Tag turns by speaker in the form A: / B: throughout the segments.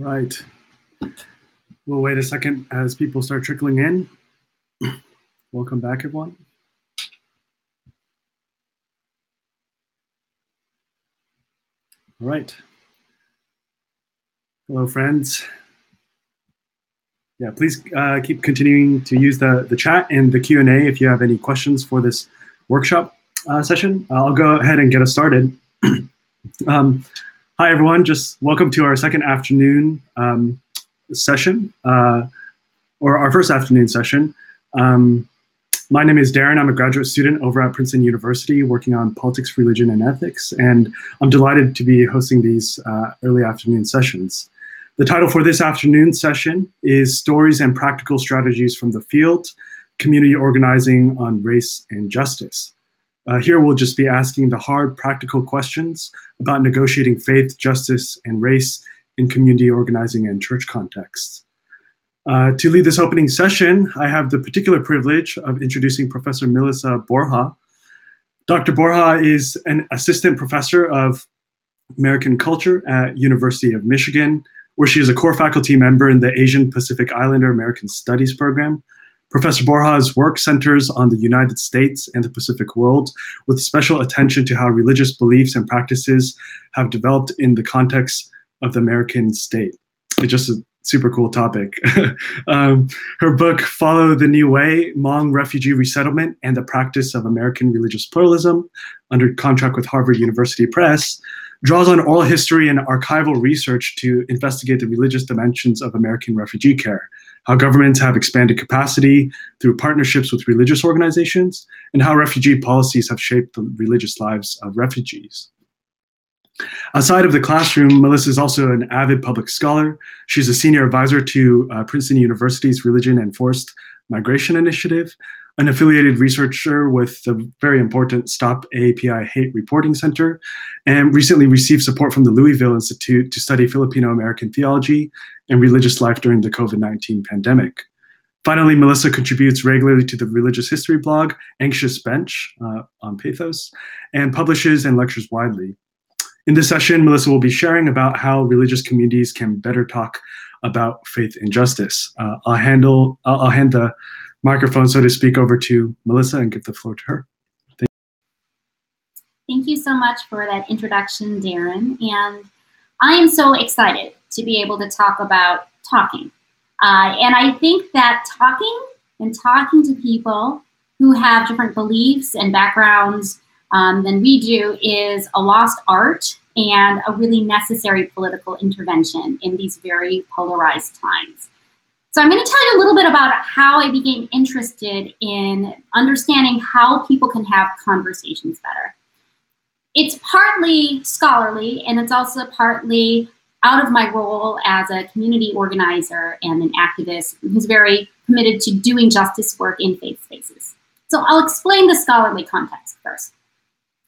A: Right. We'll wait a second as people start trickling in. Welcome back, everyone. All right. Hello, friends. Yeah, please uh, keep continuing to use the, the chat and the Q&A if you have any questions for this workshop uh, session. I'll go ahead and get us started. um, hi, everyone. Just welcome to our second afternoon um, session, uh, or our first afternoon session. Um, my name is Darren. I'm a graduate student over at Princeton University working on politics, religion, and ethics, and I'm delighted to be hosting these uh, early afternoon sessions. The title for this afternoon session is Stories and Practical Strategies from the Field, Community Organizing on Race and Justice. Uh, here we'll just be asking the hard, practical questions about negotiating faith, justice, and race in community organizing and church contexts. Uh, to lead this opening session, I have the particular privilege of introducing Professor Melissa Borja. Dr. Borja is an assistant professor of American culture at University of Michigan, where she is a core faculty member in the Asian Pacific Islander American Studies program. Professor Borja's work centers on the United States and the Pacific world, with special attention to how religious beliefs and practices have developed in the context of the American state. It's just a super cool topic. um, her book, Follow the New Way Hmong Refugee Resettlement and the Practice of American Religious Pluralism, under contract with Harvard University Press, draws on oral history and archival research to investigate the religious dimensions of American refugee care, how governments have expanded capacity through partnerships with religious organizations, and how refugee policies have shaped the religious lives of refugees. Outside of the classroom, Melissa is also an avid public scholar. She's a senior advisor to uh, Princeton University's Religion and Forced Migration Initiative, an affiliated researcher with the very important Stop AAPI Hate Reporting Center, and recently received support from the Louisville Institute to study Filipino American theology and religious life during the COVID 19 pandemic. Finally, Melissa contributes regularly to the religious history blog Anxious Bench uh, on Patheos and publishes and lectures widely. In this session, Melissa will be sharing about how religious communities can better talk about faith and justice. Uh, I'll handle, I'll, I'll, hand the microphone, so to speak, over to Melissa and give the floor to her.
B: Thank you. Thank you so much for that introduction, Darren. And I am so excited to be able to talk about talking. Uh, and I think that talking and talking to people who have different beliefs and backgrounds um, than we do is a lost art and a really necessary political intervention in these very polarized times. So, I'm going to tell you a little bit about how I became interested in understanding how people can have conversations better. It's partly scholarly, and it's also partly out of my role as a community organizer and an activist who's very committed to doing justice work in faith spaces. So, I'll explain the scholarly context first.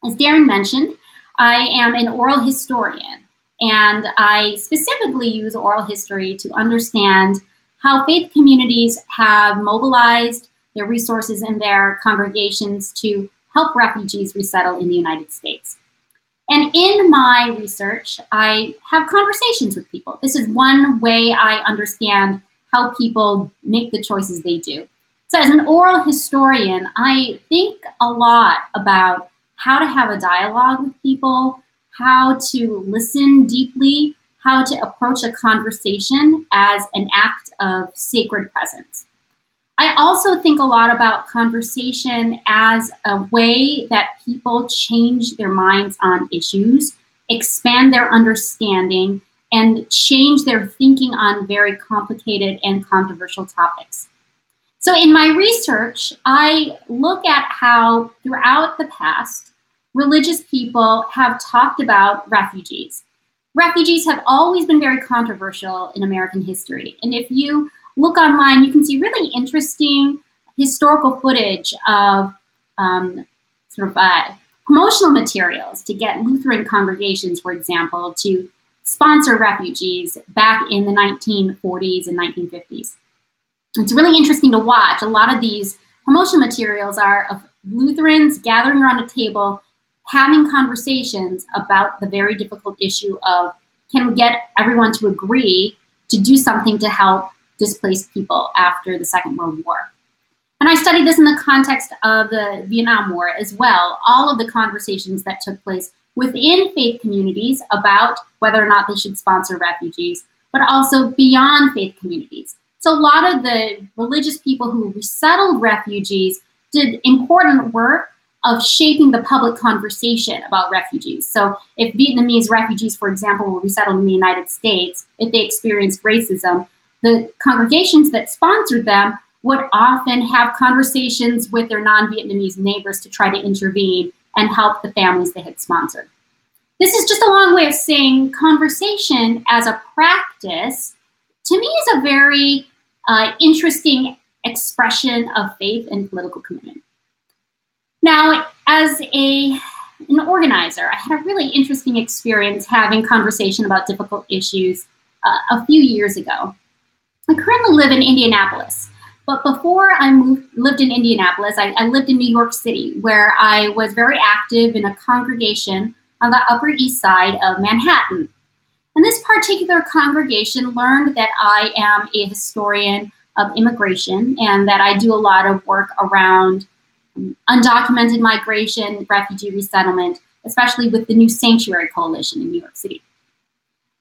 B: As Darren mentioned, I am an oral historian, and I specifically use oral history to understand how faith communities have mobilized their resources and their congregations to help refugees resettle in the United States. And in my research, I have conversations with people. This is one way I understand how people make the choices they do. So, as an oral historian, I think a lot about how to have a dialogue with people, how to listen deeply, how to approach a conversation as an act of sacred presence. I also think a lot about conversation as a way that people change their minds on issues, expand their understanding, and change their thinking on very complicated and controversial topics. So, in my research, I look at how throughout the past, religious people have talked about refugees. Refugees have always been very controversial in American history. And if you look online, you can see really interesting historical footage of um, sort of uh, promotional materials to get Lutheran congregations, for example, to sponsor refugees back in the 1940s and 1950s. It's really interesting to watch. A lot of these promotional materials are of Lutherans gathering around a table having conversations about the very difficult issue of can we get everyone to agree to do something to help displaced people after the Second World War. And I studied this in the context of the Vietnam War as well, all of the conversations that took place within faith communities about whether or not they should sponsor refugees, but also beyond faith communities. So a lot of the religious people who resettled refugees did important work of shaping the public conversation about refugees. So if Vietnamese refugees, for example, were resettled in the United States, if they experienced racism, the congregations that sponsored them would often have conversations with their non-Vietnamese neighbors to try to intervene and help the families they had sponsored. This is just a long way of saying conversation as a practice, to me, is a very uh, interesting expression of faith and political commitment. Now, as a an organizer, I had a really interesting experience having conversation about difficult issues uh, a few years ago. I currently live in Indianapolis, but before I moved, lived in Indianapolis, I, I, lived in New York City, where I was very active in a congregation on the Upper East Side of Manhattan. And this particular congregation learned that I am a historian of immigration and that I do a lot of work around undocumented migration, refugee resettlement, especially with the new Sanctuary Coalition in New York City.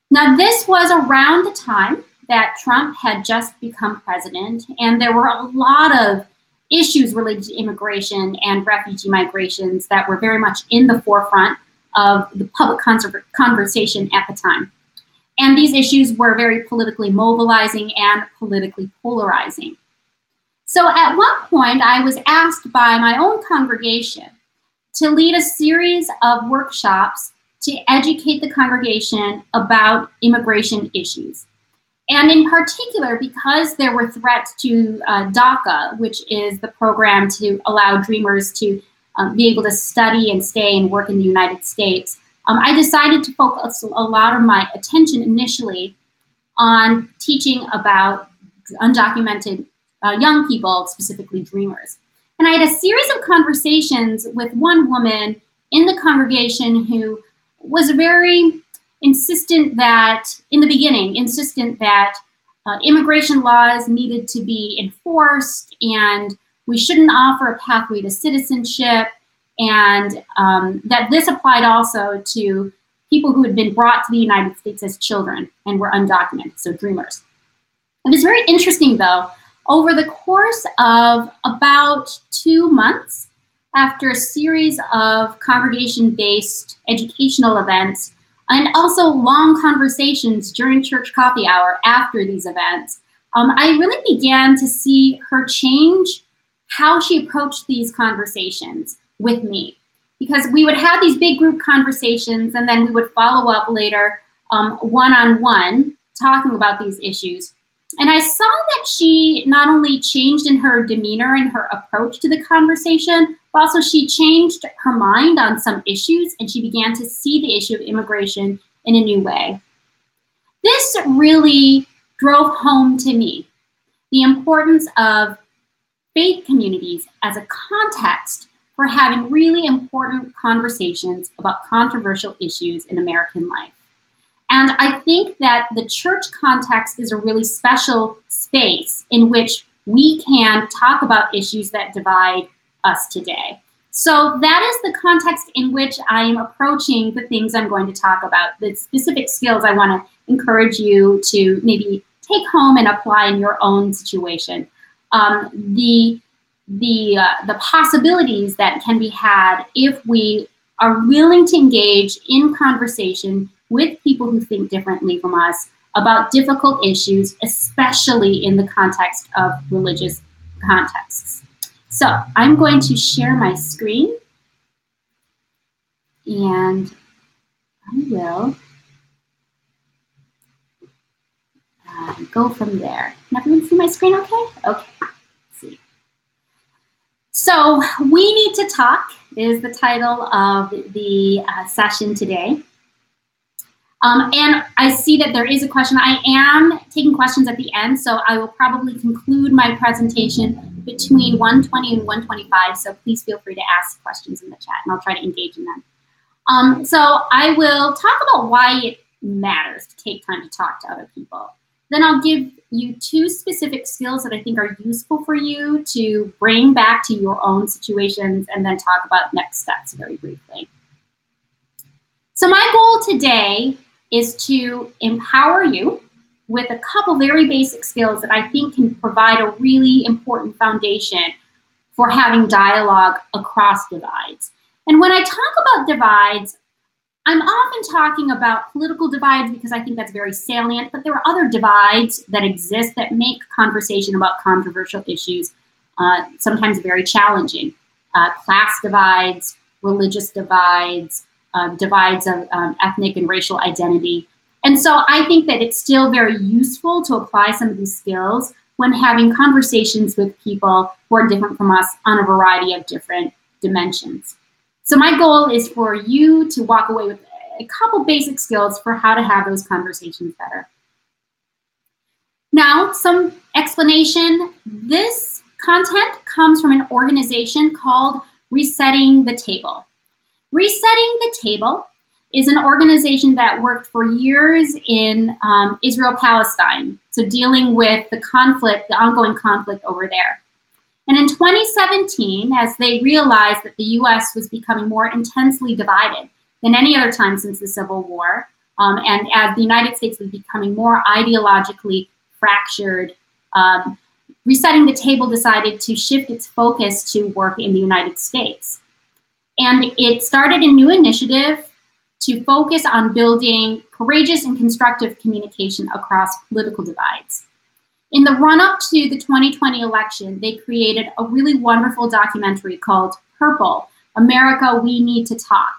B: Now, this was around the time that Trump had just become president, and there were a lot of issues related to immigration and refugee migrations that were very much in the forefront of the public conversation at the time. And these issues were very politically mobilizing and politically polarizing. So at one point, I was asked by my own congregation to lead a series of workshops to educate the congregation about immigration issues. And in particular, because there were threats to uh, DACA, which is the program to allow dreamers to um, be able to study and stay and work in the United States, um, I decided to focus a lot of my attention initially on teaching about undocumented uh, young people, specifically dreamers. And I had a series of conversations with one woman in the congregation who was very insistent that, in the beginning, insistent that uh, immigration laws needed to be enforced and we shouldn't offer a pathway to citizenship, and um, that this applied also to people who had been brought to the United States as children and were undocumented, so dreamers. It was very interesting, though, over the course of about two months, after a series of congregation based educational events, and also long conversations during church coffee hour after these events, um, I really began to see her change how she approached these conversations with me. Because we would have these big group conversations and then we would follow up later one on one talking about these issues. And I saw that she not only changed in her demeanor and her approach to the conversation, but also she changed her mind on some issues and she began to see the issue of immigration in a new way. This really drove home to me the importance of faith communities as a context for having really important conversations about controversial issues in American life. And I think that the church context is a really special space in which we can talk about issues that divide us today. So that is the context in which I am approaching the things I'm going to talk about, the specific skills I want to encourage you to maybe take home and apply in your own situation. Um, the the uh, the possibilities that can be had if we are willing to engage in conversation with people who think differently from us about difficult issues, especially in the context of religious contexts. So I'm going to share my screen and I will uh, go from there. Can everyone see my screen okay? Okay, Let's see. So we need to talk is the title of the uh, session today. Um, and I see that there is a question. I am taking questions at the end, so I will probably conclude my presentation between 120 and 125. So please feel free to ask questions in the chat, and I'll try to engage in them. Um, so I will talk about why it matters to take time to talk to other people. Then I'll give you two specific skills that I think are useful for you to bring back to your own situations and then talk about next steps very briefly. So, my goal today is to empower you with a couple very basic skills that I think can provide a really important foundation for having dialogue across divides. And when I talk about divides, I'm often talking about political divides because I think that's very salient, but there are other divides that exist that make conversation about controversial issues uh, sometimes very challenging. Uh, class divides, religious divides, uh, divides of um, ethnic and racial identity. And so I think that it's still very useful to apply some of these skills when having conversations with people who are different from us on a variety of different dimensions. So my goal is for you to walk away with a couple basic skills for how to have those conversations better. Now, some explanation. This content comes from an organization called Resetting the Table. Resetting the Table is an organization that worked for years in um, Israel Palestine, so dealing with the conflict, the ongoing conflict over there. And in 2017, as they realized that the US was becoming more intensely divided than any other time since the Civil War, um, and as the United States was becoming more ideologically fractured, um, Resetting the Table decided to shift its focus to work in the United States. And it started a new initiative to focus on building courageous and constructive communication across political divides. In the run up to the 2020 election, they created a really wonderful documentary called Purple America, We Need to Talk.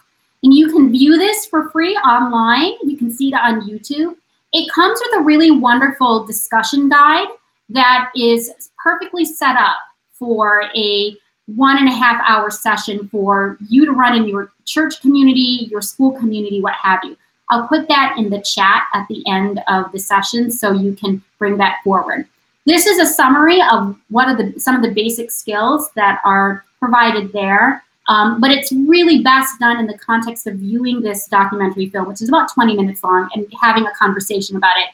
B: And you can view this for free online. You can see it on YouTube. It comes with a really wonderful discussion guide that is perfectly set up for a one and a half hour session for you to run in your church community, your school community, what have you. I'll put that in the chat at the end of the session so you can bring that forward. This is a summary of what are the some of the basic skills that are provided there. Um, but it's really best done in the context of viewing this documentary film, which is about 20 minutes long, and having a conversation about it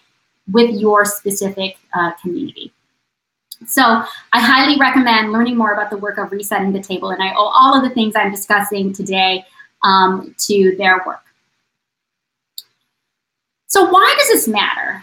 B: with your specific uh, community. So I highly recommend learning more about the work of resetting the table, and I owe all of the things I'm discussing today um, to their work. So why does this matter?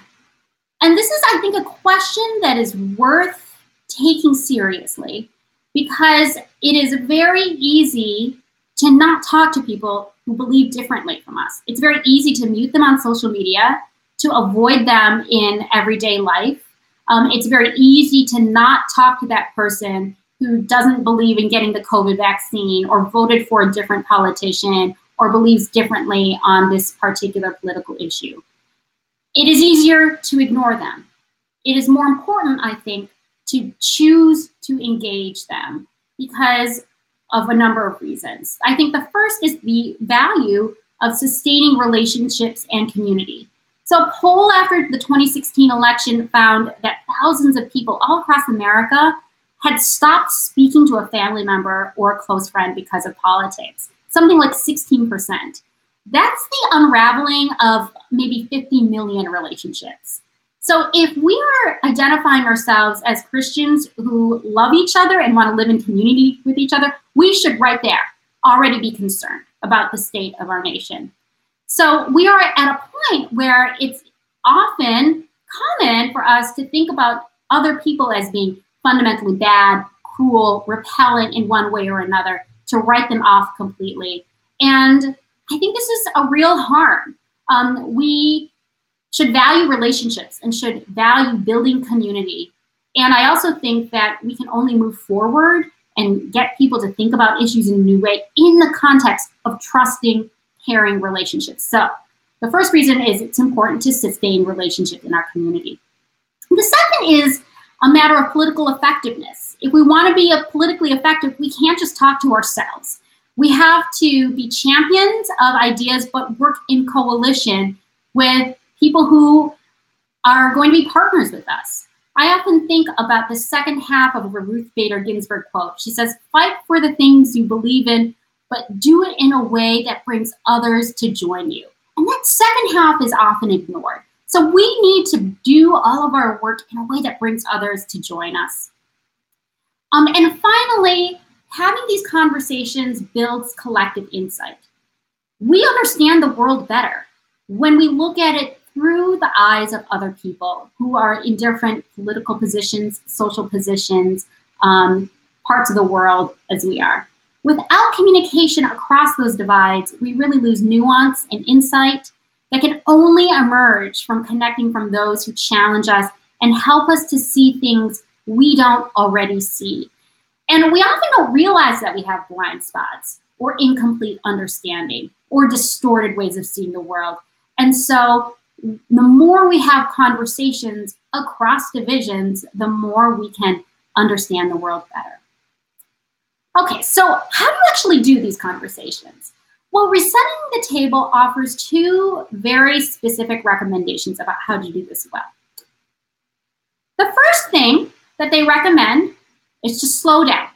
B: And this is, I think, a question that is worth taking seriously because it is very easy to not talk to people who believe differently from us. It's very easy to mute them on social media, to avoid them in everyday life, um, it's very easy to not talk to that person who doesn't believe in getting the COVID vaccine or voted for a different politician or believes differently on this particular political issue. It is easier to ignore them. It is more important, I think, to choose to engage them because of a number of reasons. I think the first is the value of sustaining relationships and community. So, a poll after the 2016 election found that thousands of people all across America had stopped speaking to a family member or a close friend because of politics, something like 16%. That's the unraveling of maybe 50 million relationships. So, if we are identifying ourselves as Christians who love each other and want to live in community with each other, we should right there already be concerned about the state of our nation. So we are at a point where it's often common for us to think about other people as being fundamentally bad, cruel, repellent in one way or another, to write them off completely. And I think this is a real harm. Um, we should value relationships and should value building community. And I also think that we can only move forward and get people to think about issues in a new way in the context of trusting caring relationships. So the first reason is it's important to sustain relationship in our community. The second is a matter of political effectiveness. If we want to be a politically effective, we can't just talk to ourselves. We have to be champions of ideas, but work in coalition with people who are going to be partners with us. I often think about the second half of a Ruth Bader Ginsburg quote. She says, Fight for the things you believe in, but do it in a way that brings others to join you. And that second half is often ignored. So we need to do all of our work in a way that brings others to join us. Um, and finally, having these conversations builds collective insight. We understand the world better when we look at it through the eyes of other people who are in different political positions, social positions, um, parts of the world as we are. Without communication across those divides, we really lose nuance and insight that can only emerge from connecting from those who challenge us and help us to see things we don't already see. And we often don't realize that we have blind spots or incomplete understanding or distorted ways of seeing the world. And so the more we have conversations across divisions, the more we can understand the world better. Okay, so how do you actually do these conversations? Well, Resetting the Table offers two very specific recommendations about how to do this well. The first thing that they recommend is to slow down.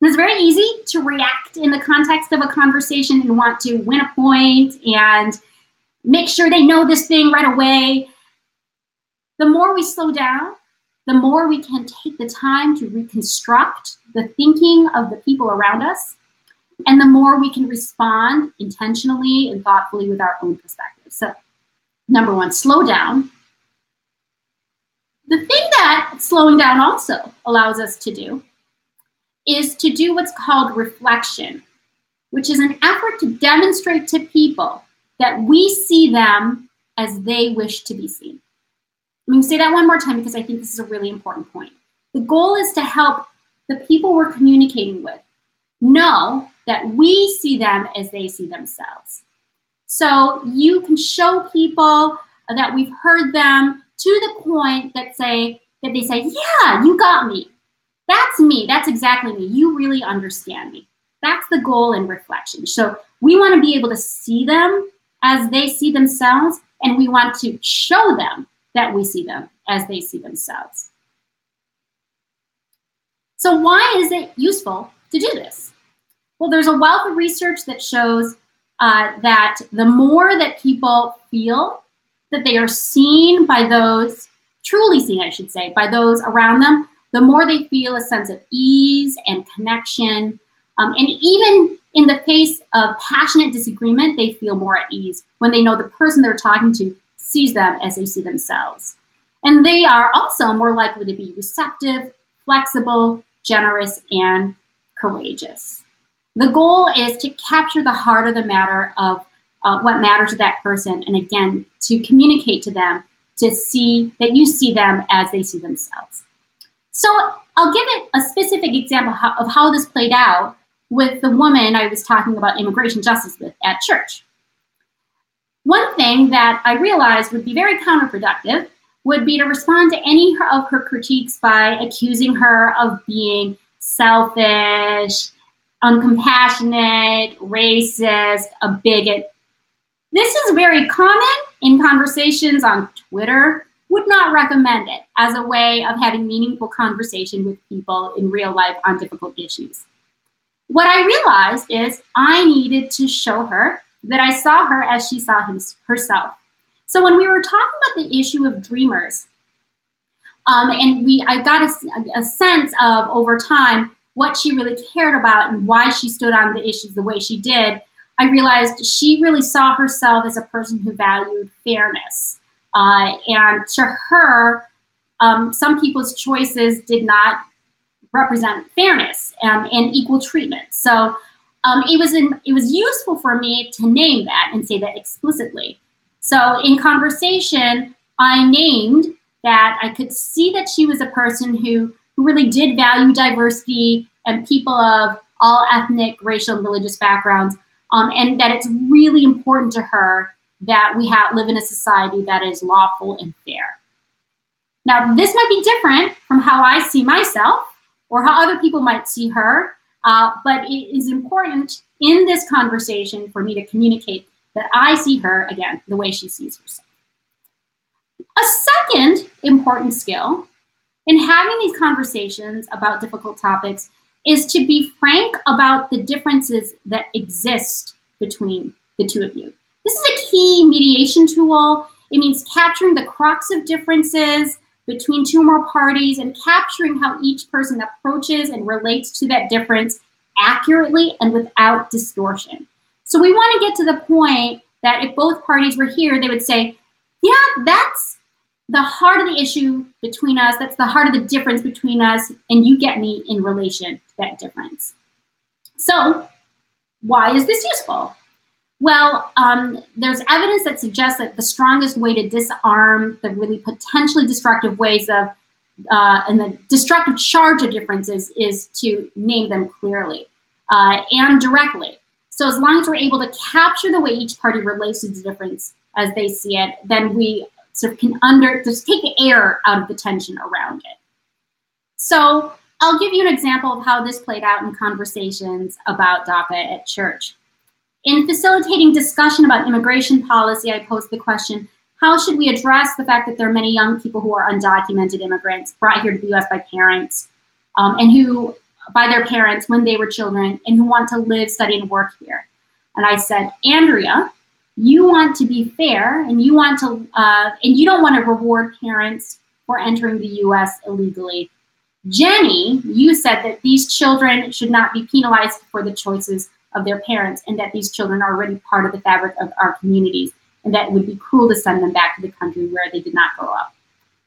B: And it's very easy to react in the context of a conversation and want to win a point and make sure they know this thing right away. The more we slow down, the more we can take the time to reconstruct the thinking of the people around us, and the more we can respond intentionally and thoughtfully with our own perspective. So, number one, slow down. The thing that slowing down also allows us to do is to do what's called reflection, which is an effort to demonstrate to people that we see them as they wish to be seen. Let me say that one more time because I think this is a really important point. The goal is to help the people we're communicating with know that we see them as they see themselves. So you can show people that we've heard them to the point that say that they say, "Yeah, you got me. That's me. That's exactly me. You really understand me." That's the goal in reflection. So we want to be able to see them as they see themselves, and we want to show them that we see them as they see themselves. So, why is it useful to do this? Well, there's a wealth of research that shows uh, that the more that people feel that they are seen by those, truly seen, I should say, by those around them, the more they feel a sense of ease and connection. Um, and even in the face of passionate disagreement, they feel more at ease when they know the person they're talking to sees them as they see themselves. And they are also more likely to be receptive, flexible, generous, and courageous. The goal is to capture the heart of the matter of uh, what matters to that person, and again, to communicate to them to see that you see them as they see themselves. So I'll give it a specific example of how this played out with the woman I was talking about immigration justice with at church. One thing that I realized would be very counterproductive would be to respond to any of her critiques by accusing her of being selfish, uncompassionate, racist, a bigot. This is very common in conversations on Twitter. Would not recommend it as a way of having meaningful conversation with people in real life on difficult issues what I realized is I needed to show her that I saw her as she saw herself. So when we were talking about the issue of dreamers, um, and we, I got a, a sense of over time what she really cared about and why she stood on the issues the way she did. I realized she really saw herself as a person who valued fairness. Uh, and to her, um, some people's choices did not represent fairness and, and equal treatment. So um, it was in, it was useful for me to name that and say that explicitly. So in conversation, I named that I could see that she was a person who, who really did value diversity and people of all ethnic, racial, and religious backgrounds, um, and that it's really important to her that we have, live in a society that is lawful and fair. Now, this might be different from how I see myself, or how other people might see her. Uh, but it is important in this conversation for me to communicate that I see her again the way she sees herself. A second important skill in having these conversations about difficult topics is to be frank about the differences that exist between the two of you. This is a key mediation tool. It means capturing the crux of differences between two or more parties and capturing how each person approaches and relates to that difference accurately and without distortion. So we want to get to the point that if both parties were here, they would say, yeah, that's the heart of the issue between us. That's the heart of the difference between us, and you get me in relation to that difference. So, why is this useful? Well, um, there's evidence that suggests that the strongest way to disarm the really potentially destructive ways of uh, and the destructive charge of differences is to name them clearly uh, and directly. So as long as we're able to capture the way each party relates to the difference as they see it, then we sort of can under just take the air out of the tension around it. So I'll give you an example of how this played out in conversations about DACA at church. In facilitating discussion about immigration policy, I posed the question, how should we address the fact that there are many young people who are undocumented immigrants brought here to the US by parents um, and who, by their parents when they were children, and who want to live, study, and work here? And I said, Andrea, you want to be fair and you want to, uh, and you don't want to reward parents for entering the US illegally. Jenny, you said that these children should not be penalized for the choices of their parents and that these children are already part of the fabric of our communities and that it would be cruel to send them back to the country where they did not grow up.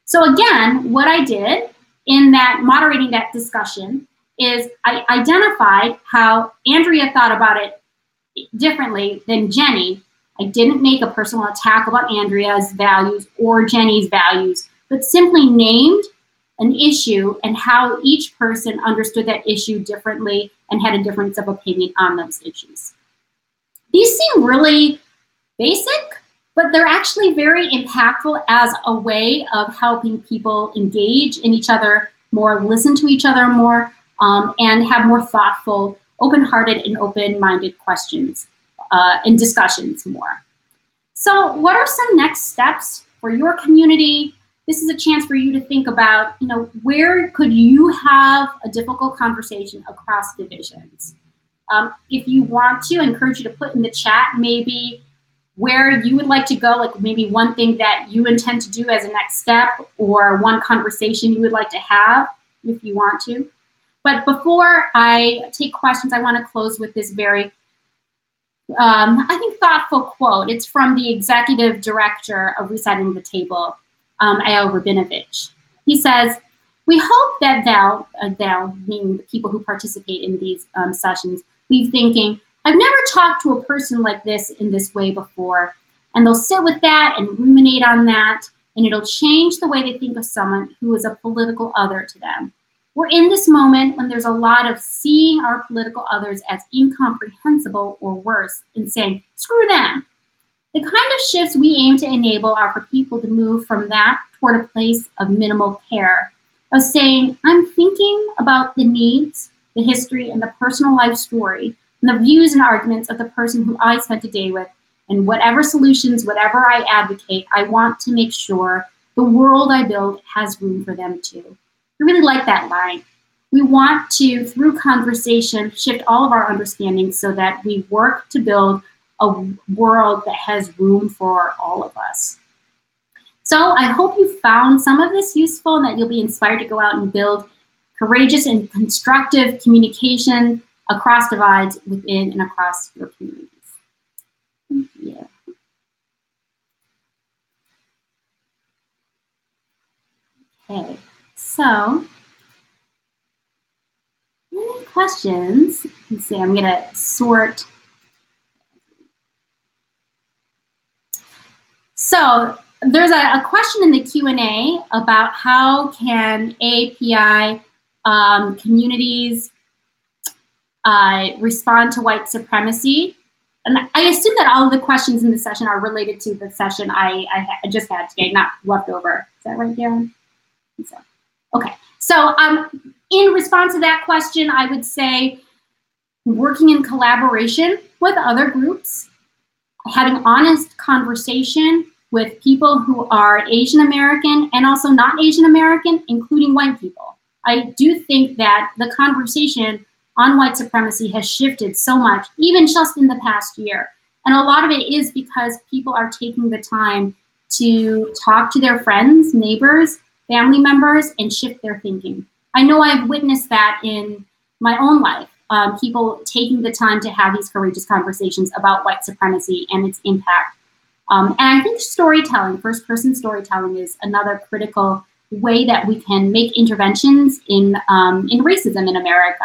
B: So again, what I did in that moderating that discussion is I identified how Andrea thought about it differently than Jenny. I didn't make a personal attack about Andrea's values or Jenny's values, but simply named an issue and how each person understood that issue differently and had a difference of opinion on those issues. These seem really basic, but they're actually very impactful as a way of helping people engage in each other more, listen to each other more, um, and have more thoughtful, open hearted, and open minded questions uh, and discussions more. So, what are some next steps for your community? This is a chance for you to think about, you know, where could you have a difficult conversation across divisions? Um, if you want to, I encourage you to put in the chat maybe where you would like to go, like maybe one thing that you intend to do as a next step, or one conversation you would like to have if you want to. But before I take questions, I want to close with this very, um, I think, thoughtful quote. It's from the executive director of Resetting the Table, um, Eyal Rabinovitch. He says, we hope that thou, uh, thou, meaning the people who participate in these um, sessions, leave thinking, I've never talked to a person like this in this way before. And they'll sit with that and ruminate on that, and it'll change the way they think of someone who is a political other to them. We're in this moment when there's a lot of seeing our political others as incomprehensible or worse and saying, screw them. The kind of shifts we aim to enable are for people to move from that toward a place of minimal care, of saying, I'm thinking about the needs, the history, and the personal life story, and the views and arguments of the person who I spent a day with. And whatever solutions, whatever I advocate, I want to make sure the world I build has room for them too. I really like that line. We want to, through conversation, shift all of our understanding so that we work to build a world that has room for all of us. So I hope you found some of this useful and that you'll be inspired to go out and build courageous and constructive communication across divides within and across your communities. Thank you. Okay. So, any questions? Let's see, I'm to sort. So, there's a, a, question in the Q&A about how can API um, communities uh, respond to white supremacy. And I assume that all of the questions in the session are related to the session I, I just had today, not left over. Is that right, Darren? So. Okay, so um, in response to that question, I would say working in collaboration with other groups, having honest conversation with people who are Asian American and also not Asian American, including white people. I do think that the conversation on white supremacy has shifted so much, even just in the past year. And a lot of it is because people are taking the time to talk to their friends, neighbors, family members, and shift their thinking. I know I've witnessed that in my own life. Um, people taking the time to have these courageous conversations about white supremacy and its impact. Um, and I think storytelling, first person storytelling, is another critical way that we can make interventions in, um, in racism in America.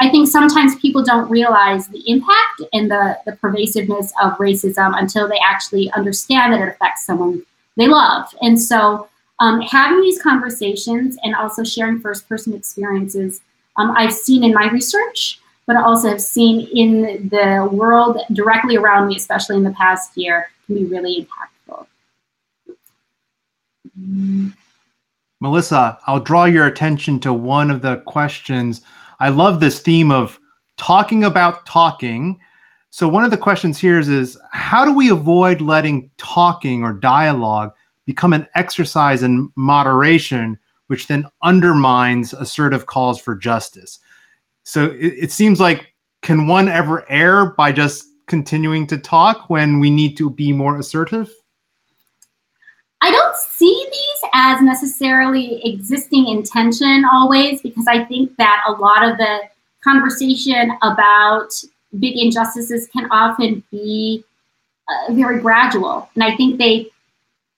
B: I think sometimes people don't realize the impact and the, the pervasiveness of racism until they actually understand that it affects someone they love. And so um, having these conversations and also sharing first person experiences, um, I've seen in my research, but also have seen in the world directly around me, especially in the past year, can be really impactful.
C: Melissa, I'll draw your attention to one of the questions. I love this theme of talking about talking. So, one of the questions here is, is how do we avoid letting talking or dialogue become an exercise in moderation, which then undermines assertive calls for justice. So it, it seems like, can one ever err by just continuing to talk when we need to be more assertive?
B: I don't see these as necessarily existing in tension always because I think that a lot of the conversation about big injustices can often be uh, very gradual. And I think they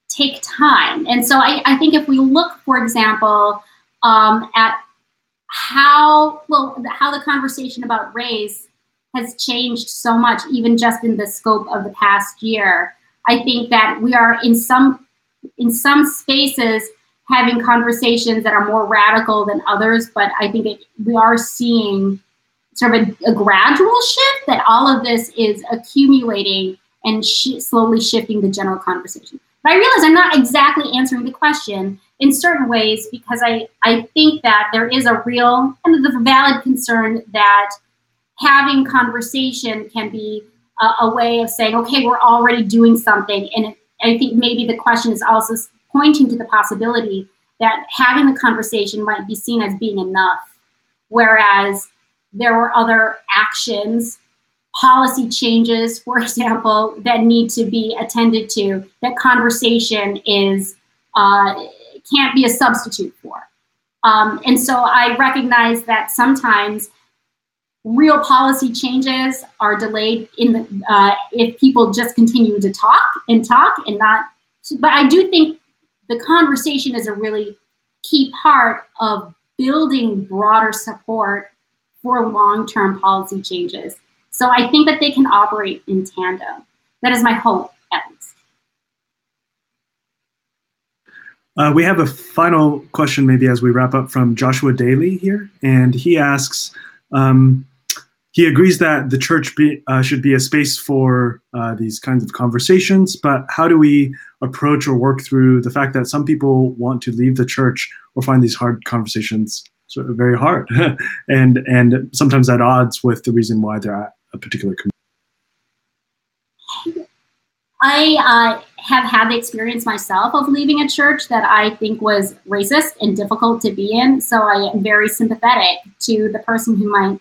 B: take time. And so I, I think if we look, for example, um, at how well how the conversation about race has changed so much, even just in the scope of the past year, I think that we are in some in some spaces having conversations that are more radical than others. But I think it, we are seeing sort of a, a, gradual shift that all of this is accumulating and sh- slowly shifting the general conversation. But I realize I'm not exactly answering the question in certain ways because I, I think that there is a real and a valid concern that having conversation can be a, a way of saying, okay, we're already doing something. And I think maybe the question is also pointing to the possibility that having the conversation might be seen as being enough, whereas there were other actions policy changes, for example, that need to be attended to, that conversation is uh, can't be a substitute for. Um, and so I recognize that sometimes real policy changes are delayed in the, uh, if people just continue to talk and talk and not. But I do think the conversation is a really key part of building broader support for long-term policy changes. So I think that they can operate in tandem. That is my hope, at least.
A: Uh, we have a final question, maybe as we wrap up, from Joshua Daly here, and he asks. Um, he agrees that the church be, uh, should be a space for uh, these kinds of conversations, but how do we approach or work through the fact that some people want to leave the church or find these hard conversations sort of very hard, and and sometimes at odds with the reason why they're at a particular community?
B: I uh, have had the experience myself of leaving a church that I think was racist and difficult to be in. So I am very sympathetic to the person who might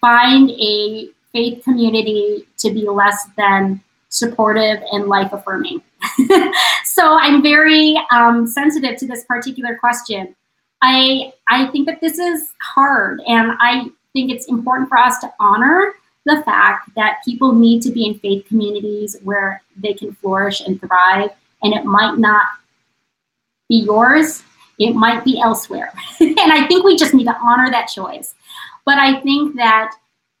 B: find a faith community to be less than supportive and life affirming. so I'm very um, sensitive to this particular question. I I think that this is hard, and I think it's important for us to honor the fact that people need to be in faith communities where they can flourish and thrive. And it might not be yours, it might be elsewhere. and I think we just need to honor that choice. But I think that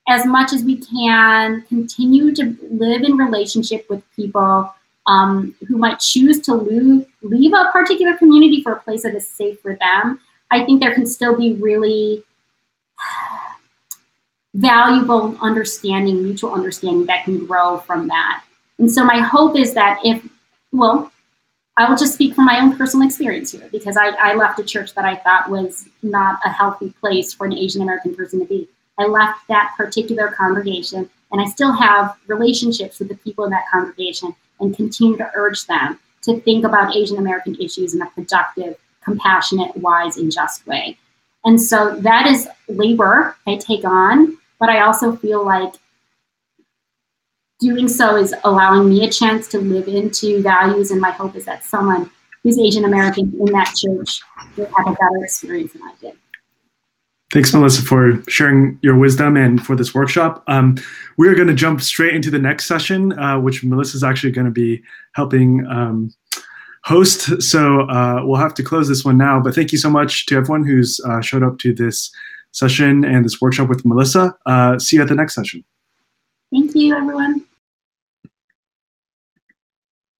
B: as much as we can continue to live in relationship with people um, who might choose to leave, leave a particular community for a place that is safe for them, I think there can still be really valuable understanding, mutual understanding that can grow from that. And so my hope is that if, well, I will just speak from my own personal experience here because I, I left a church that I thought was not a healthy place for an Asian American person to be. I left that particular congregation and I still have relationships with the people in that congregation and continue to urge them to think about Asian American issues in a productive, compassionate, wise, and just way. And so that is labor I take on but I also feel like doing so is allowing me a chance to live into values, and my hope is that someone who's Asian American in that church will have a better experience than I did.
A: Thanks, Melissa, for sharing your wisdom and for this workshop. Um, we are going to jump straight into the next session, uh, which Melissa is actually going to be helping um, host. So uh, we'll have to close this one now. But thank you so much to everyone who's uh, showed up to this session and this workshop with Melissa. Uh, see you at the next session.
B: Thank you, everyone.